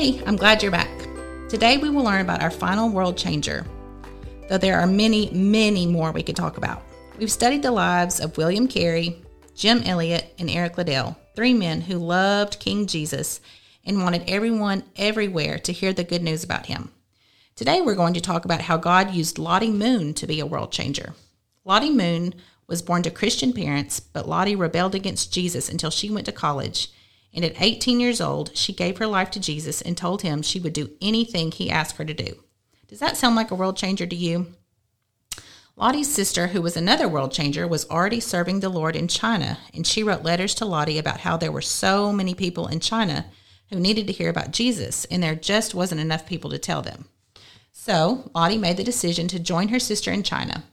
Hey, I'm glad you're back. Today we will learn about our final world changer, though there are many, many more we could talk about. We've studied the lives of William Carey, Jim Elliot, and Eric Liddell, three men who loved King Jesus and wanted everyone everywhere to hear the good news about him. Today we're going to talk about how God used Lottie Moon to be a world changer. Lottie Moon was born to Christian parents, but Lottie rebelled against Jesus until she went to college and at 18 years old, she gave her life to Jesus and told him she would do anything he asked her to do. Does that sound like a world changer to you? Lottie's sister, who was another world changer, was already serving the Lord in China, and she wrote letters to Lottie about how there were so many people in China who needed to hear about Jesus, and there just wasn't enough people to tell them. So, Lottie made the decision to join her sister in China.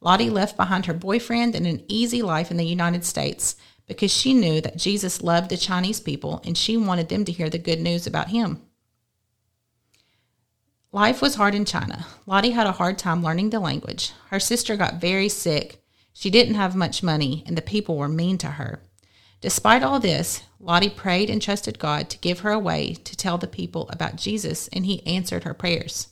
Lottie left behind her boyfriend and an easy life in the United States because she knew that Jesus loved the Chinese people and she wanted them to hear the good news about him. Life was hard in China. Lottie had a hard time learning the language. Her sister got very sick. She didn't have much money, and the people were mean to her. Despite all this, Lottie prayed and trusted God to give her a way to tell the people about Jesus, and He answered her prayers.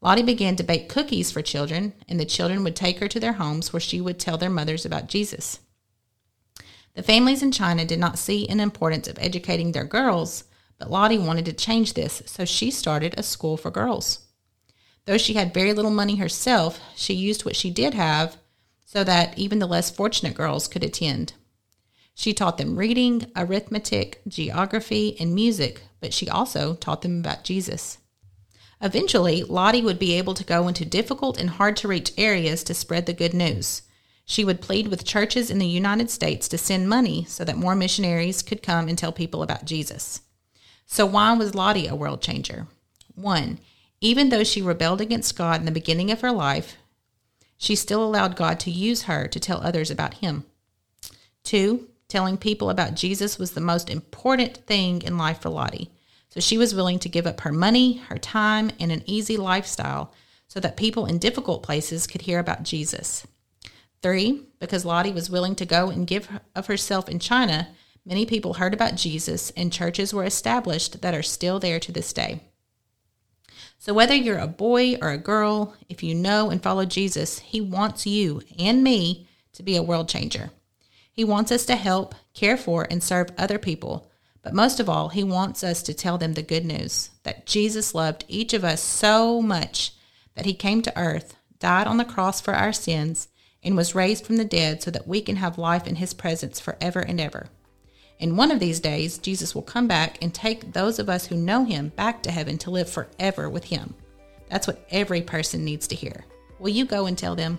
Lottie began to bake cookies for children, and the children would take her to their homes where she would tell their mothers about Jesus. The families in China did not see an importance of educating their girls, but Lottie wanted to change this, so she started a school for girls. Though she had very little money herself, she used what she did have so that even the less fortunate girls could attend. She taught them reading, arithmetic, geography, and music, but she also taught them about Jesus. Eventually, Lottie would be able to go into difficult and hard to reach areas to spread the good news. She would plead with churches in the United States to send money so that more missionaries could come and tell people about Jesus. So, why was Lottie a world changer? One, even though she rebelled against God in the beginning of her life, she still allowed God to use her to tell others about Him. Two, telling people about Jesus was the most important thing in life for Lottie. So she was willing to give up her money, her time, and an easy lifestyle so that people in difficult places could hear about Jesus. Three, because Lottie was willing to go and give of herself in China, many people heard about Jesus and churches were established that are still there to this day. So, whether you're a boy or a girl, if you know and follow Jesus, He wants you and me to be a world changer. He wants us to help, care for, and serve other people. But most of all, He wants us to tell them the good news that Jesus loved each of us so much that He came to earth, died on the cross for our sins, and was raised from the dead so that we can have life in his presence forever and ever. In one of these days, Jesus will come back and take those of us who know him back to heaven to live forever with him. That's what every person needs to hear. Will you go and tell them?